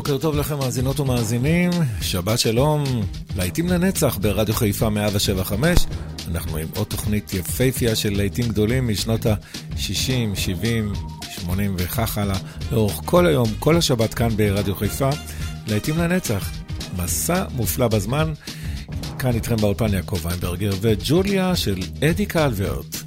בוקר טוב לכם מאזינות ומאזינים, שבת שלום, להיטים לנצח ברדיו חיפה 175. אנחנו עם עוד תוכנית יפייפייה של להיטים גדולים משנות ה-60, 70, 80 וכך הלאה, לאורך כל היום, כל השבת כאן ברדיו חיפה. להיטים לנצח, מסע מופלא בזמן. כאן איתכם באולפן יעקב ויינברגר וג'וליה של אדי קלברט.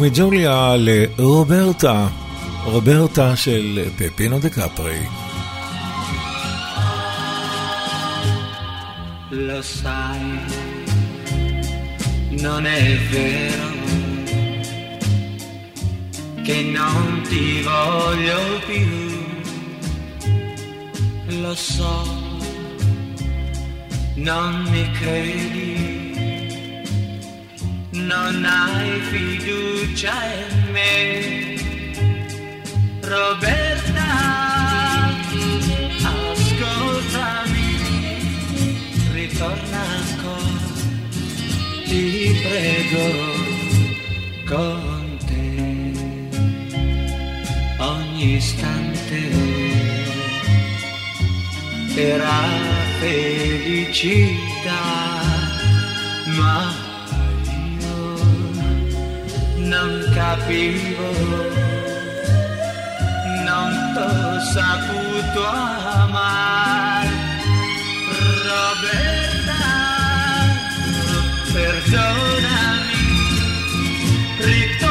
ומג'וליה לרוברטה, רוברטה של פפינו דה קפרי. Lo sai, non è vero che non ti voglio più. Lo so, non mi credi non hai fiducia in me. Roberta, ascoltami, ritorna ancora, ti prego, con te, ogni istante era felicità, ma non capivo, non t'ho saputo amare. Roberta, perdonami, ritorna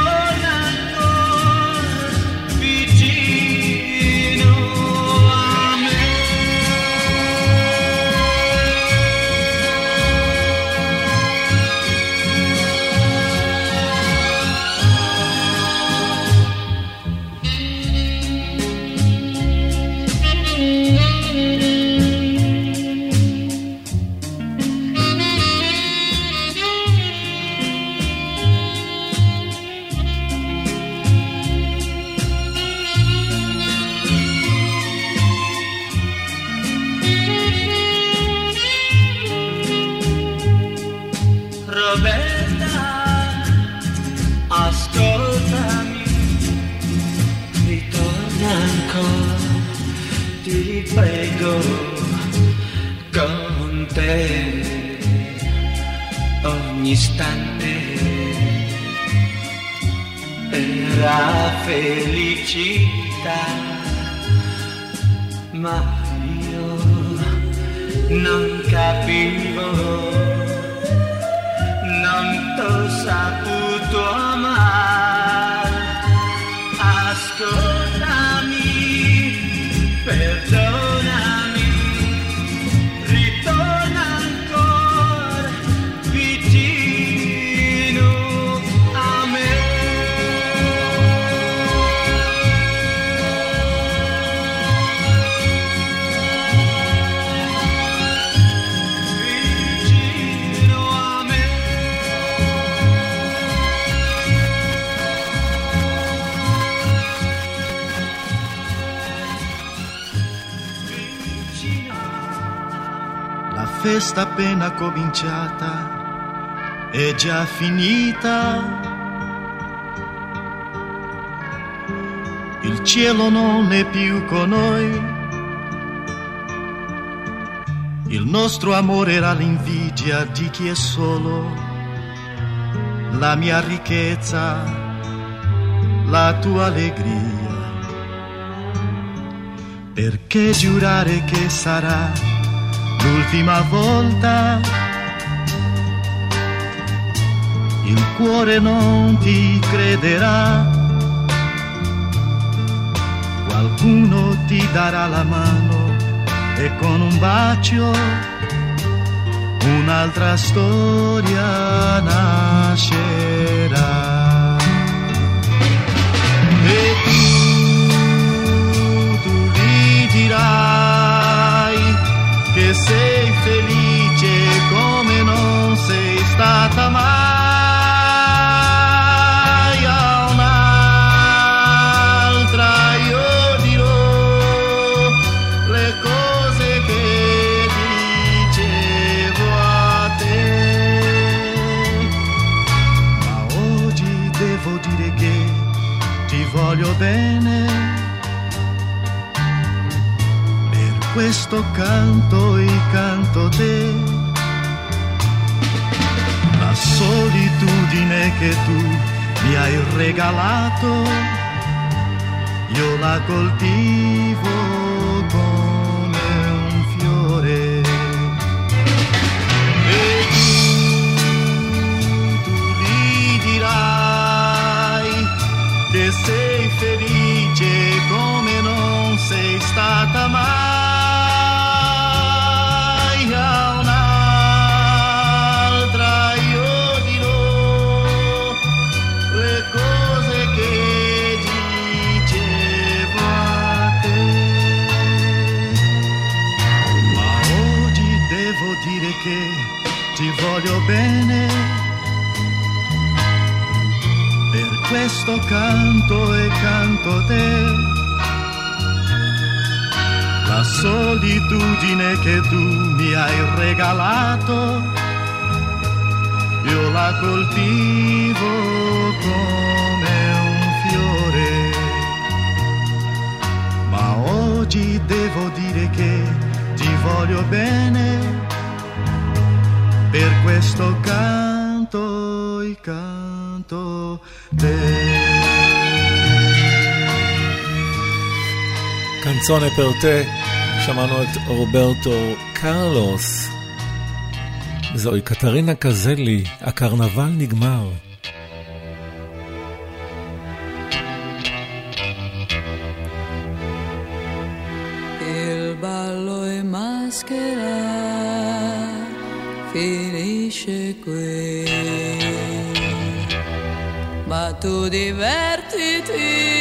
istante era felicità, ma io non capivo, non t'ho saputo amare, La festa appena cominciata è già finita. Il cielo non è più con noi. Il nostro amore era l'invidia di chi è solo. La mia ricchezza, la tua allegria. Perché giurare che sarà l'ultima volta il cuore non ti crederà, qualcuno ti darà la mano e con un bacio un'altra storia nascerà. Sei felice come non sei stata mai te. La solitudine che tu mi hai regalato, io la coltivo come un fiore. E tu, tu gli dirai che sei felice come non sei stata mai questo canto e canto te. La solitudine che tu mi hai regalato, io la coltivo come un fiore. Ma oggi devo dire che ti voglio bene per questo canto e canto te. קנצונה פרטה, שמענו את רוברטו קרלוס. זוהי קטרינה קזלי, הקרנבל נגמר. Il ballo è maschera, finisce qui. Tu divertiti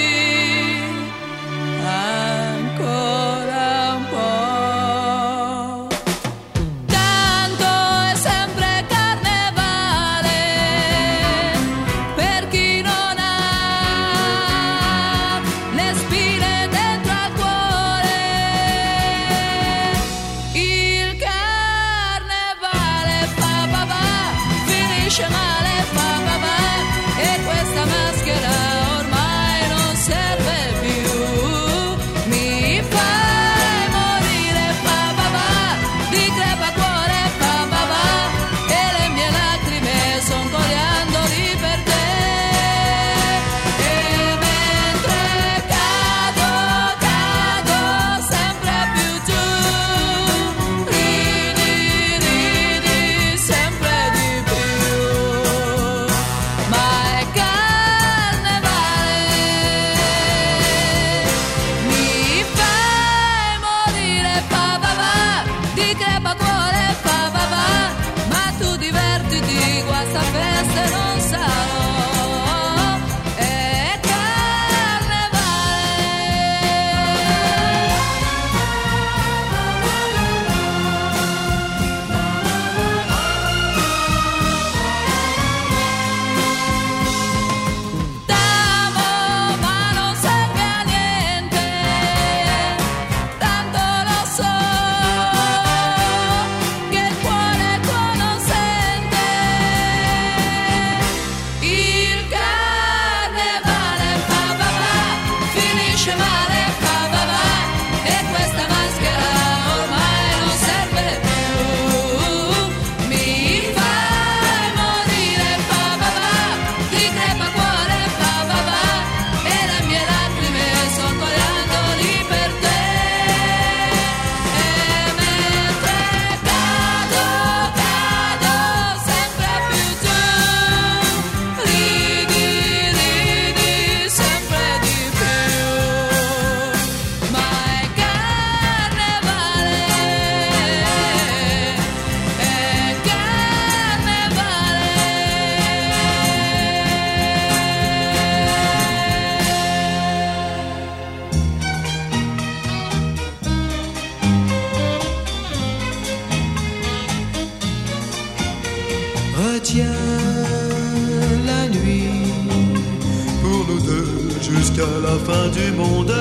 jusqu'à la fin du monde.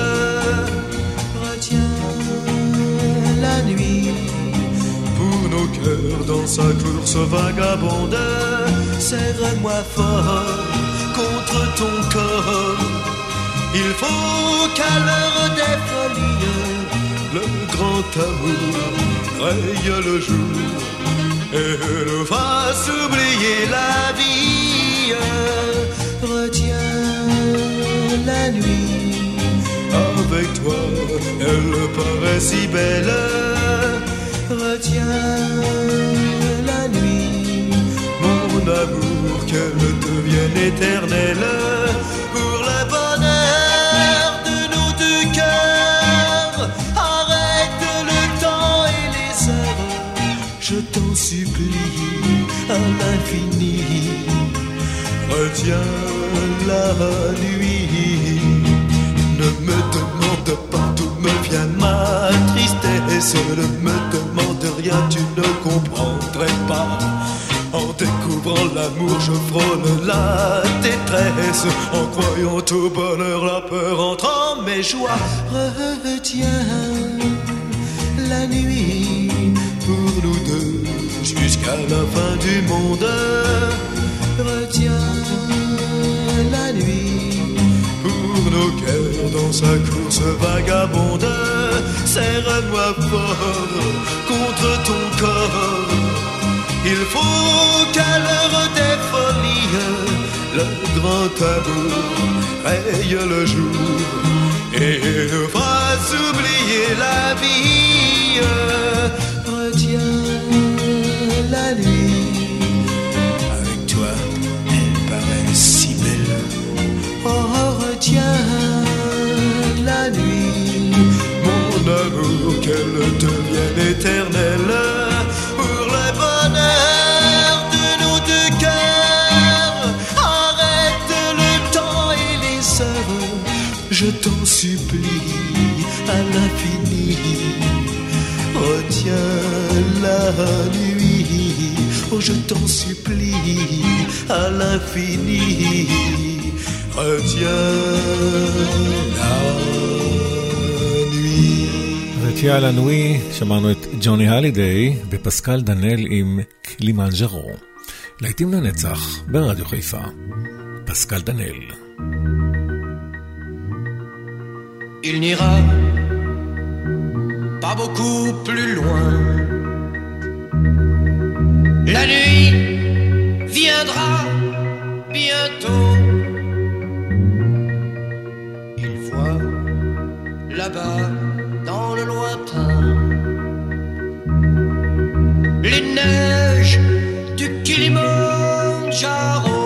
Retiens la nuit pour nos cœurs dans sa course vagabonde. Serre-moi fort contre ton corps. Il faut qu'à l'heure des folies, le grand amour raye le jour et nous fasse oublier la vie. Retiens la nuit. Avec toi, elle paraît si belle. Retiens la nuit. Mon amour, qu'elle devienne éternelle. Pour le bonheur de nos deux cœurs. Arrête le temps et les heures. Je t'en supplie à l'infini. Retiens la nuit. Ne me demande pas d'où me vient ma tristesse. Ne me demande rien, tu ne comprendrais pas. En découvrant l'amour, je frôle la détresse. En croyant au bonheur, la peur entre en mes joies. Retiens la nuit pour nous deux jusqu'à la fin du monde. Retiens la nuit pour nos cœurs dans sa course vagabonde. Serre-moi fort contre ton corps. Il faut qu'à l'heure des folies, le grand amour raye le jour et nous fasse oublier la vie. Retiens la nuit. Oh, retiens la nuit. Mon amour, qu'elle devienne éternelle. Pour le bonheur de nos deux cœurs. Arrête le temps et les heures. Je t'en supplie à l'infini. Retiens la nuit. Oh, je t'en supplie à l'infini. Retiens la nuit. רתיעה לנוי, שמענו את ג'וני הלידיי ופסקל דנאל עם קלימנג'רו. להיטים לנצח ברדיו חיפה. פסקל דנאל. Il n'ira pas beaucoup plus loin. La nuit viendra bientôt. Là-bas dans le lointain les neiges du Kilimandjaro.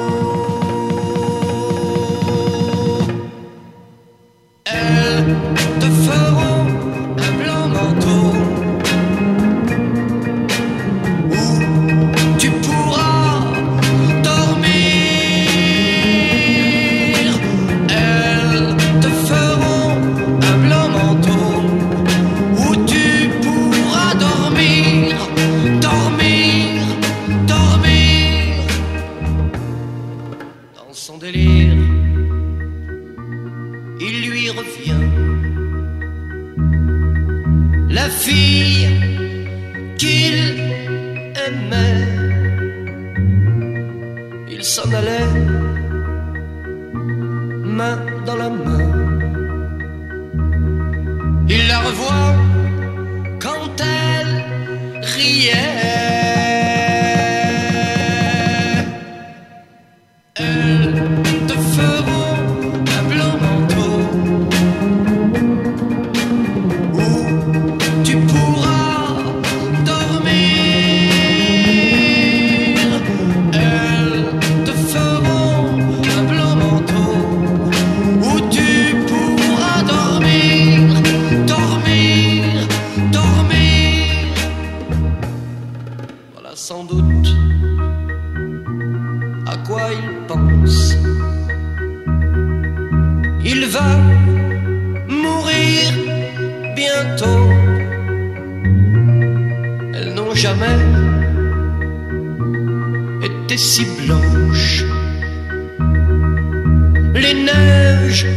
les neiges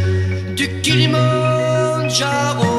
du Kilimanjaro.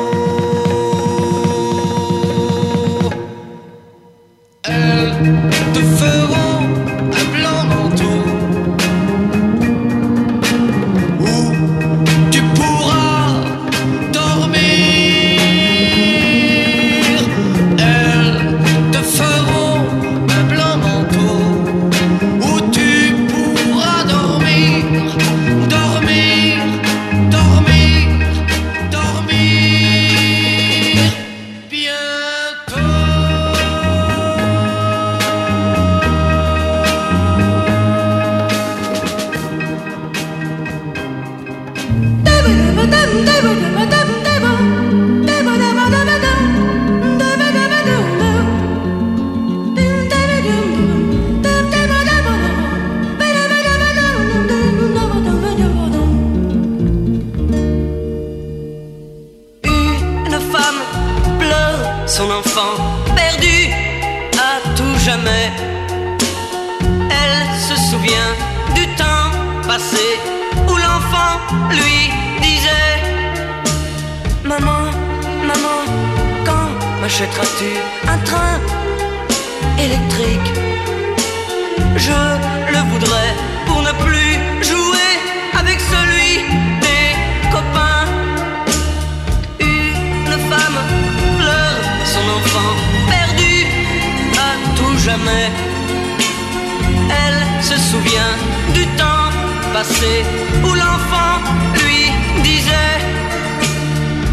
Elle se souvient du temps passé où l'enfant lui disait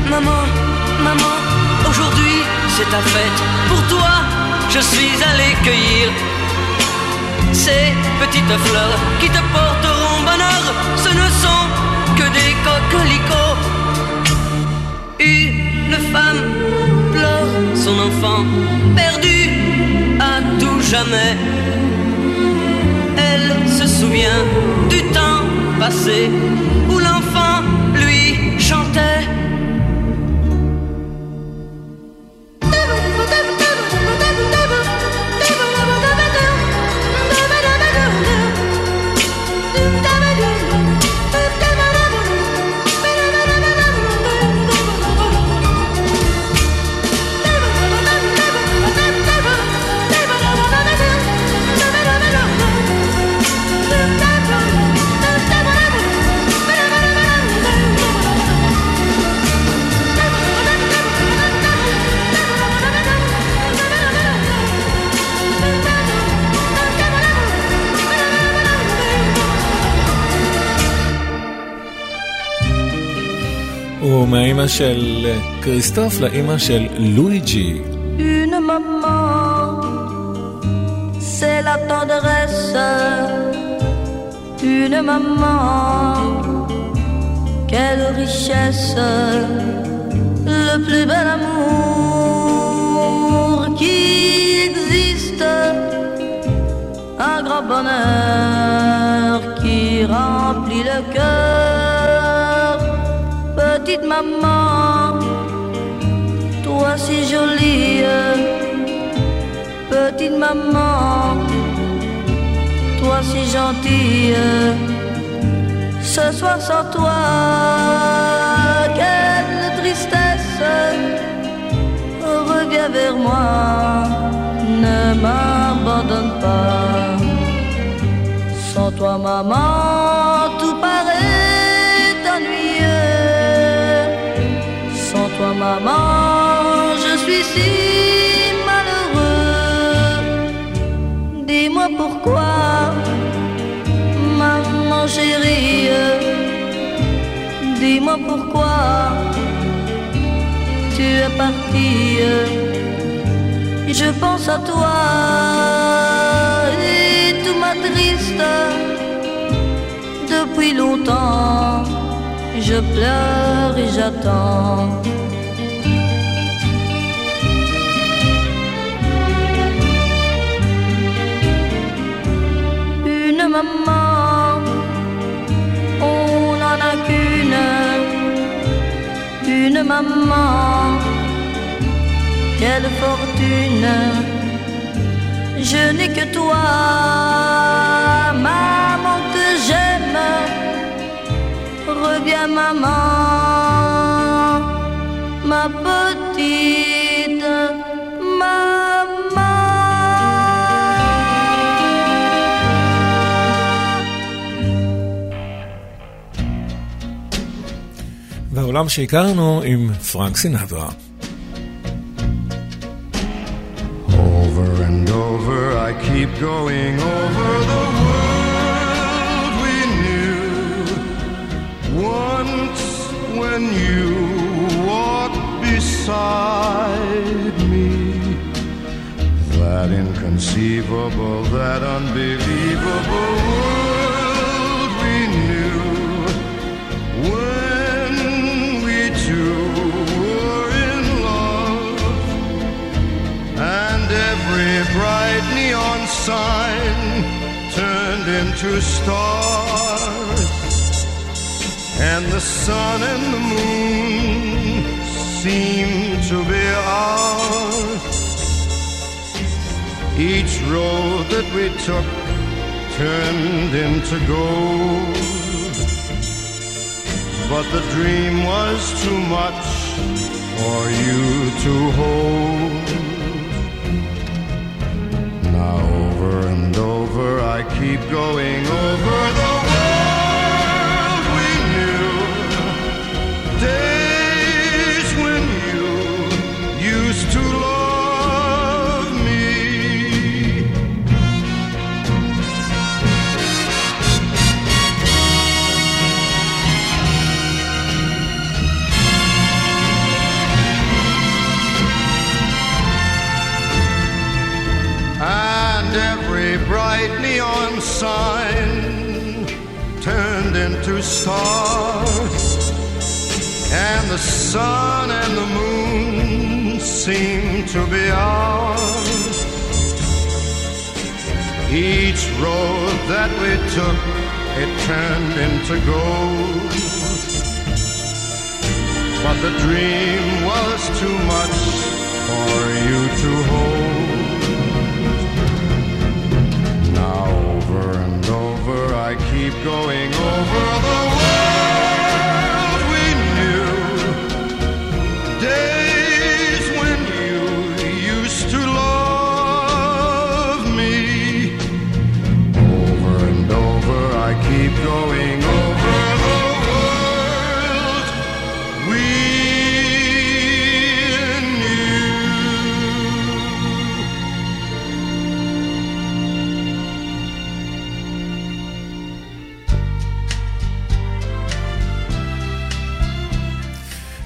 Maman, maman, aujourd'hui c'est ta fête. Pour toi, je suis allé cueillir ces petites fleurs qui te porteront bonheur. Ce ne sont que des coquelicots. Une femme pleure son enfant perdu jamais. Elle se souvient du temps passé où l'enfant lui chantait Kilimanjaro. מהאימא של כריסטוף לאימא של לואיג'י. Une maman, c'est la tendresse. Une maman, quelle richesse. Le plus bel amour qui existe. Un grand bonheur qui remplit le cœur petite maman, toi si jolie, petite maman, toi si gentille, ce soir sans toi, quelle tristesse, reviens vers moi, ne m'abandonne pas, sans toi maman, maman, je suis si malheureux. Dis-moi pourquoi, maman chérie. Dis-moi pourquoi tu es partie. Je pense à toi et tout triste depuis longtemps. Je pleure et j'attends. Maman, quelle fortune, je n'ai que toi, maman que j'aime, reviens maman, ma petite והעולם שהכרנו עם פרנק סינטרה. Over and over I keep going over the world we knew Once when you walked beside me That inconceivable, that unbelievable every bright neon sign turned into stars, and the sun and the moon seemed to be ours. Each road that we took turned into gold. But the dream was too much for you to hold. Over and over I keep going over the world we knew. Days sun and the moon seemed to be ours. Each road that we took, it turned into gold. But the dream was too much for you to hold. Now over and over I keep going over the world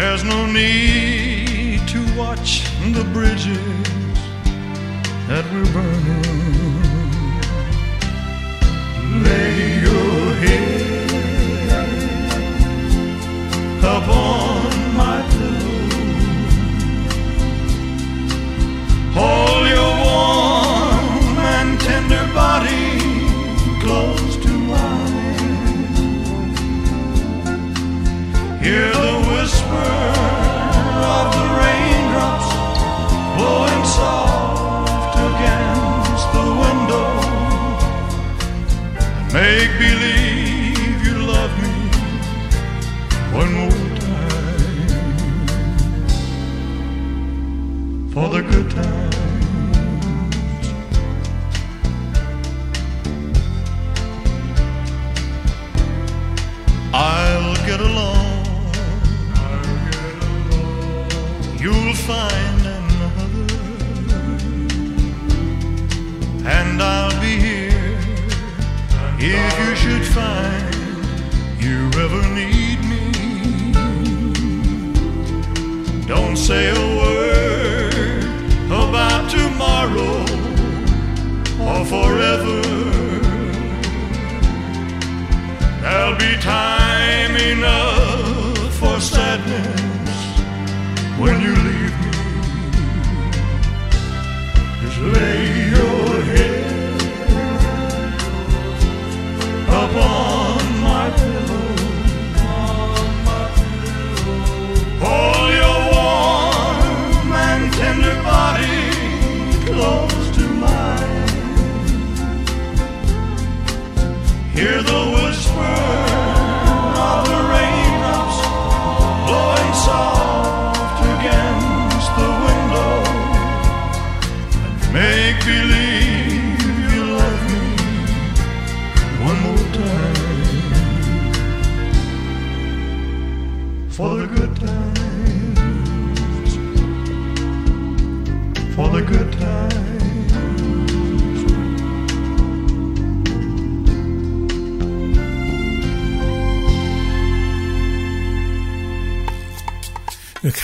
There's no need to watch the bridges that we're burning. Lay your head upon my pillow. Hold your warm and tender body close to mine. Hear soft against the window. And make believe you love me one more time for the good times. I'll get along. You'll find and I'll be here if you should find you ever need me. Don't say a word about tomorrow or forever. There'll be time enough for sadness when you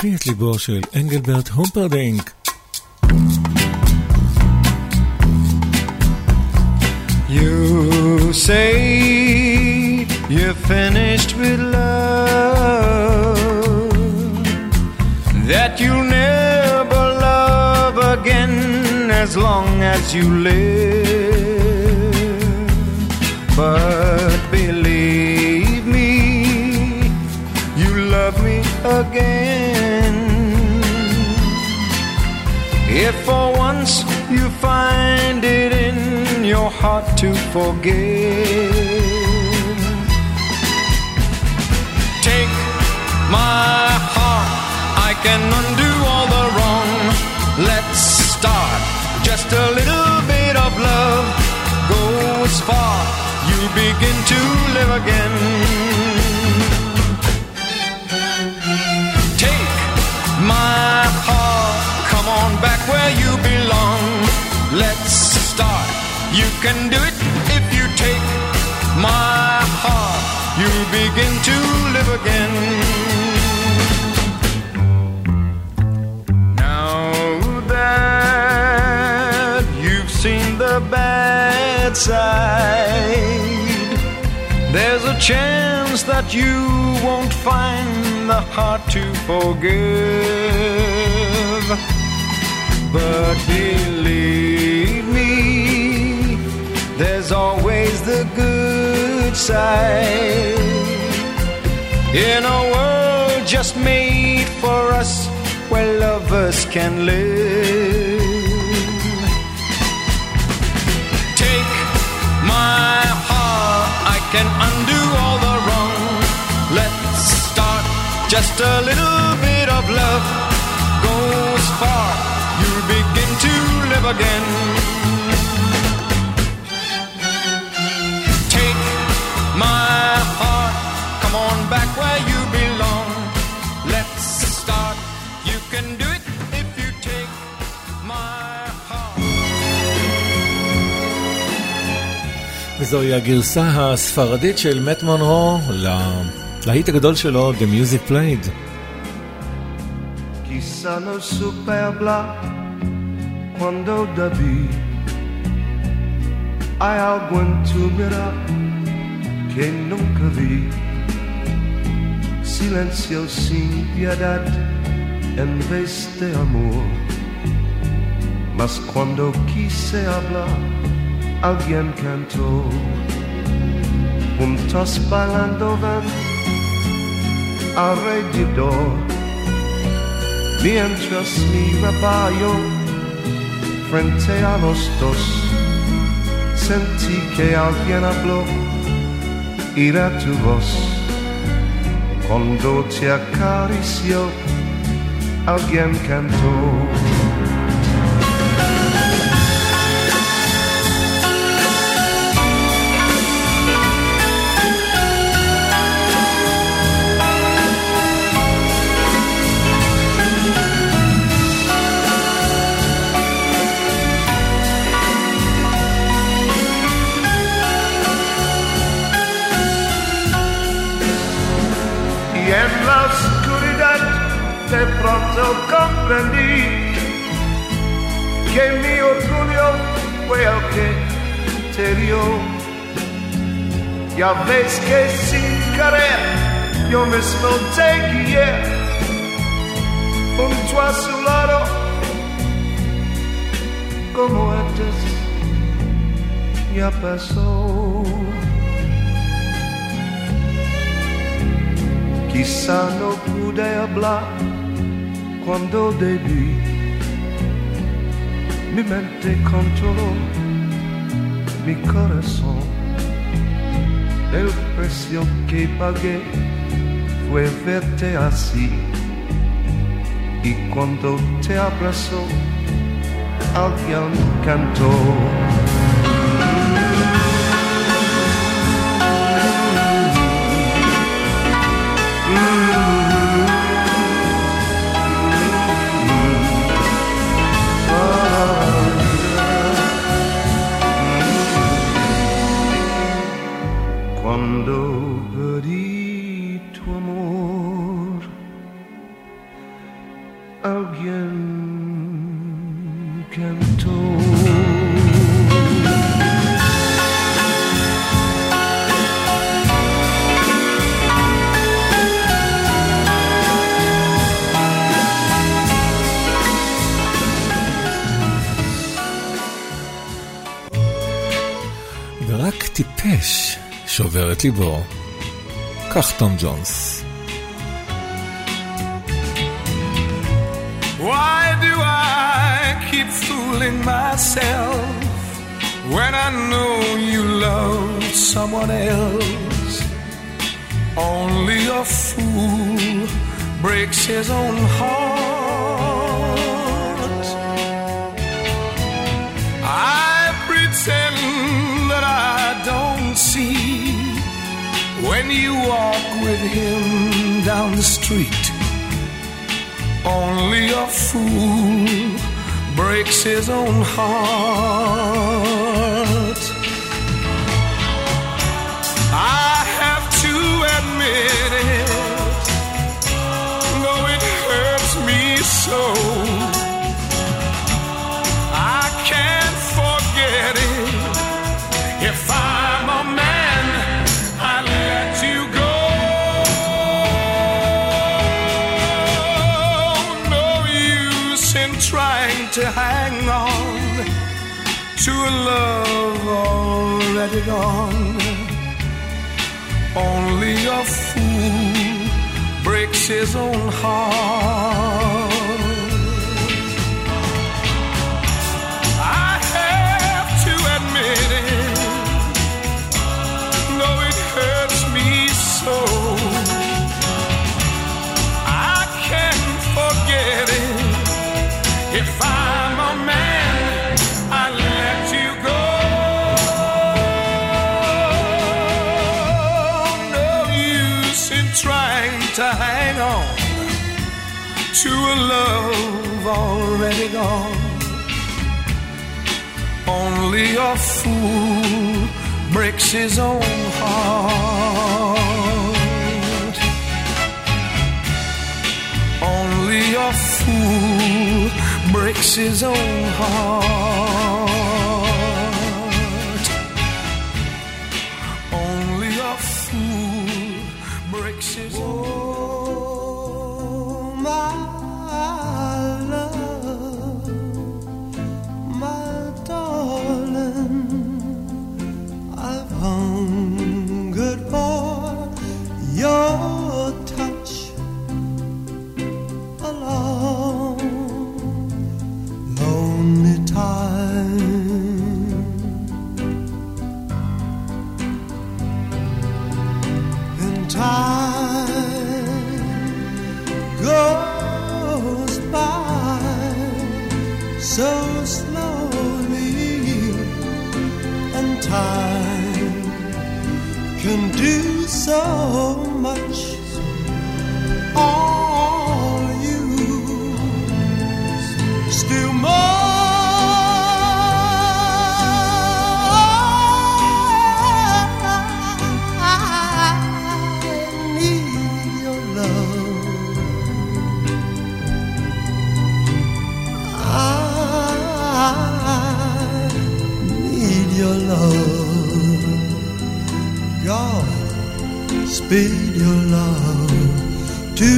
לקחי את ליבו של אנגלברט הומפרדינק. You say you're finished with love, that you'll never love again as long as you live. But believe me, you love me again. If for once you find it in your heart to forgive, take my heart, I can undo all the wrong. Let's start just a little bit of love goes far. You begin to live again. Where you belong. Let's start. You can do it if you take my heart. You begin to live again. Now that you've seen the bad side, there's a chance that you won't find the heart to forgive. But believe me, there's always the good side. In a world just made for us, where lovers can live. Take my heart, I can undo all the wrong. Let's start just a little bit of love goes far. Begin to live again. Take my heart, come on back where you belong. Let's start. You can do it if you take my heart. וזוהי הגרסה הספרדית של מת מונרו להיט הגדול שלו, The Music Played. Quando da vi hai algo in tu mira che nunca vi silenzio sin piedad en vez de amor. Mas cuando quise hablar alguien cantó. Juntos bailando ven alrededor mientras mi raballo frente a los dos. Sentí que alguien habló y era tu voz. Cuando te acarició alguien cantó pronto comprendí que mi orgullo fue el que te dio. Ya ves que sin querer yo mismo te guié. Junto a su lado como antes ya pasó. Quizá no pude hablar cuando debí. Mi mente controló mi corazón. El precio que pagué fue verte así. Y cuando te abrazó, alguien cantó. שובר את ליבו. כך תום ג'ונס. Why do I keep fooling myself when I know you love someone else? Only a fool breaks his own heart. I pretend when you walk with him down the street. Only a fool breaks his own heart. I have to admit it, though it hurts me so. To a love already gone. Only a fool breaks his own heart. To hang on to a love already gone. Only a fool breaks his own heart. Only a fool breaks his own heart. Only a fool breaks his own my so much all you still more your love. God speed your love to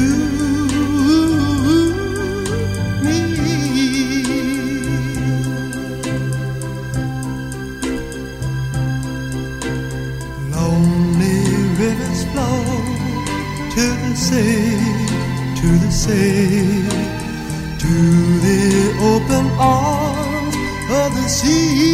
me. Lonely rivers flow to the sea, to the sea, to the open arms of the sea.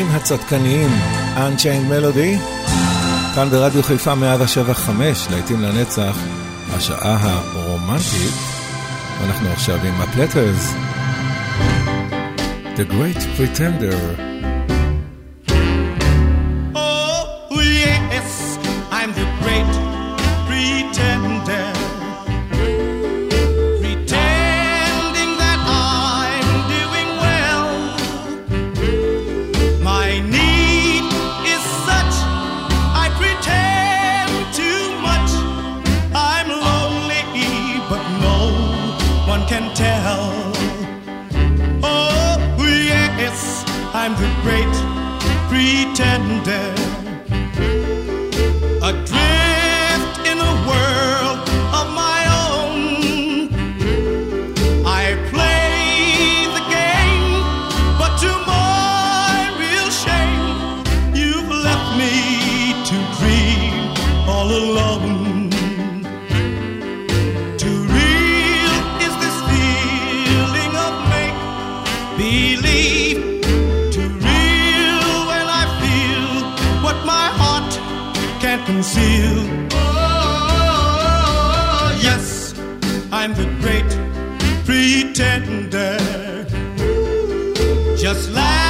האנשים הצדקניים, Unchained Melody, כאן ברדיו חיפה 175, להיטים לנצח, השעה הרומנטית, ואנחנו עכשיו עם הפלטרס, The Great Pretender. conceal. Oh, yes, I'm the great pretender. Just like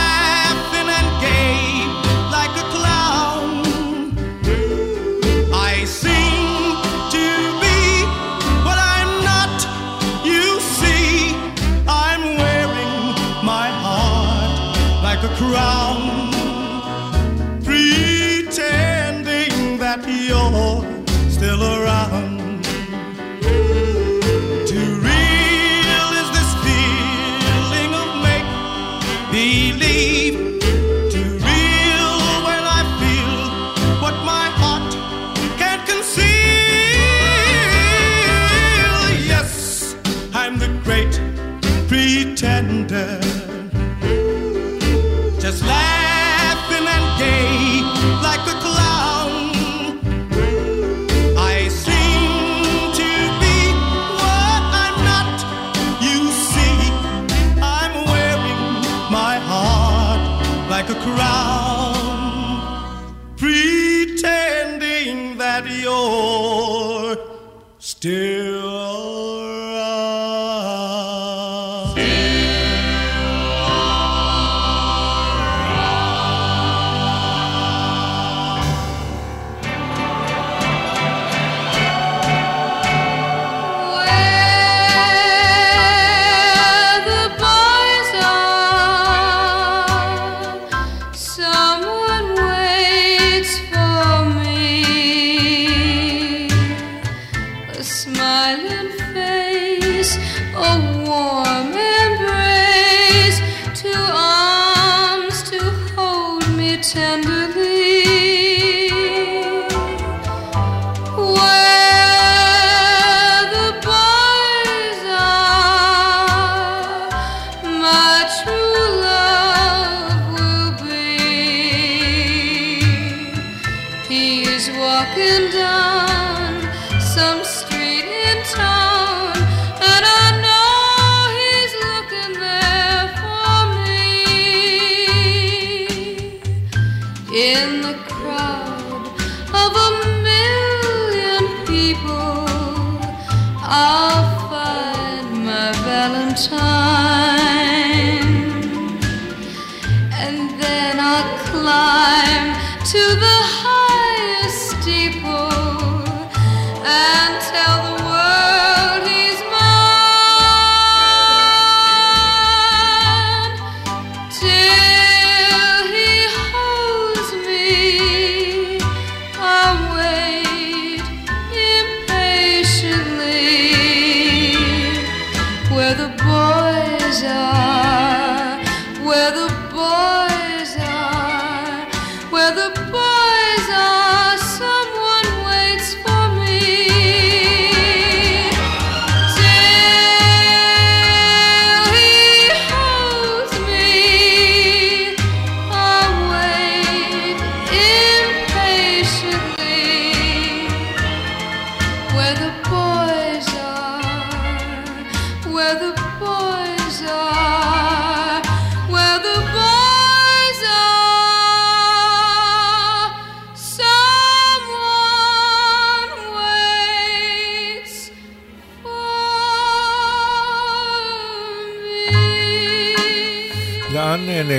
where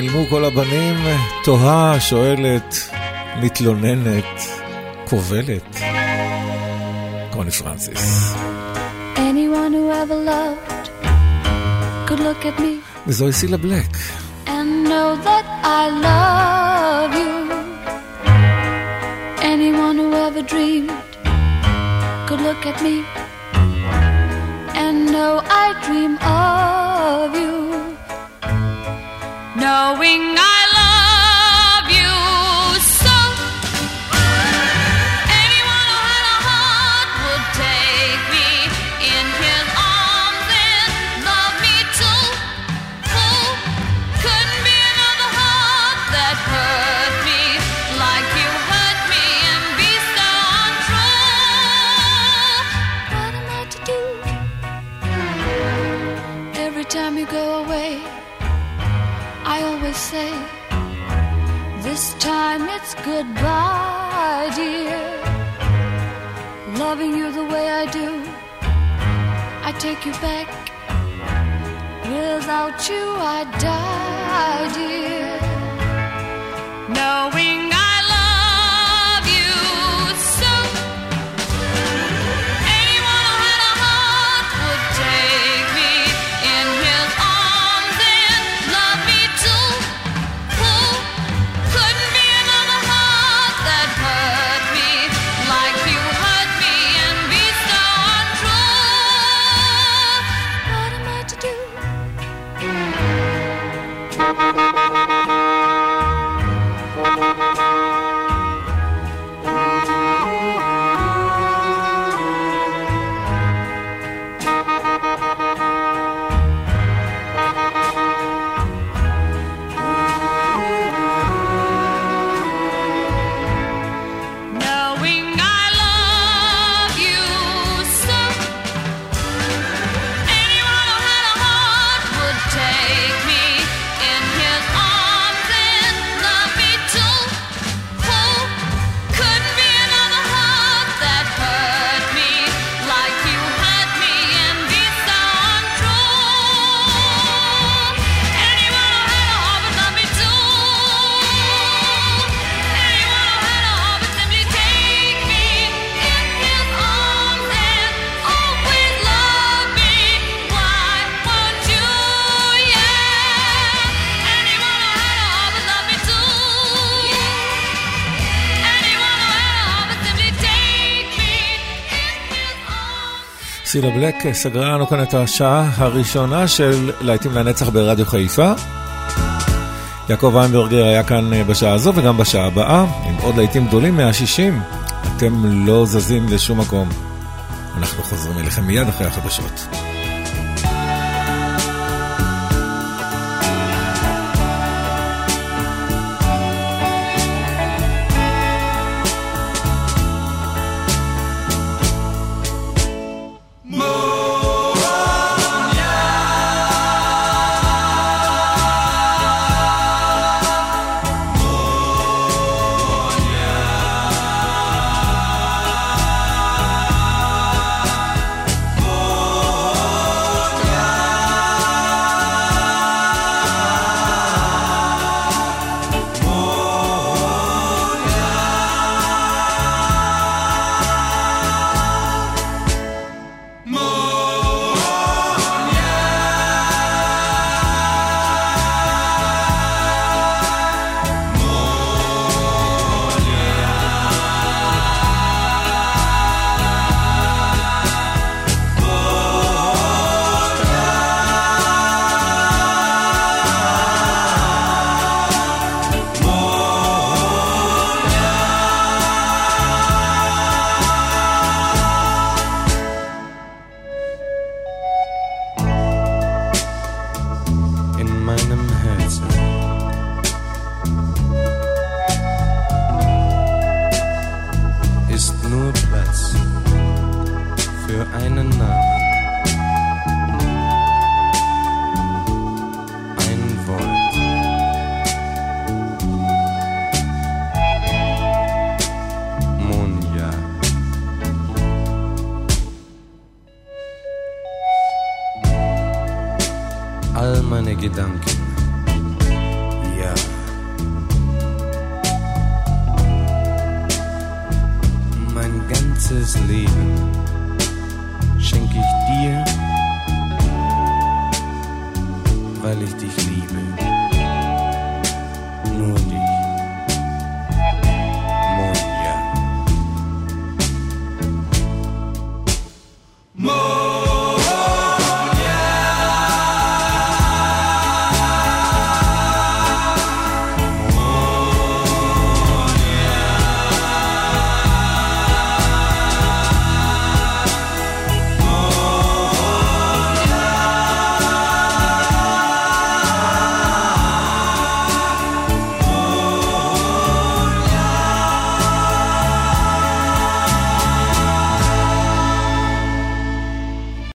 נעלמו כל הבנים? תוהה, שואלת, מתלוננת, קובלת. קוני פרנסיס. וזוהי סילה בלק. and know that I love you. Anyone who ever dreamed could look at me and know I dream of Knowing I love you so. Anyone who had a heart would take me in his arms and love me too. Couldn't be another heart that hurt me like you hurt me and be so untrue? What am I to do? Every time you go away, I always say, This time it's goodbye, dear. Loving you the way I do, I take you back. Without you, I die, dear. Knowing צילה בלק סגרה לנו כאן את השעה הראשונה של להיטים לנצח ברדיו חיפה. יעקב איינברגר היה כאן אה, בשעה הזו וגם בשעה הבאה, עם עוד להיטים גדולים 160. אתם לא זזים לשום מקום. אנחנו חוזרים אליכם מיד אחרי החדשות.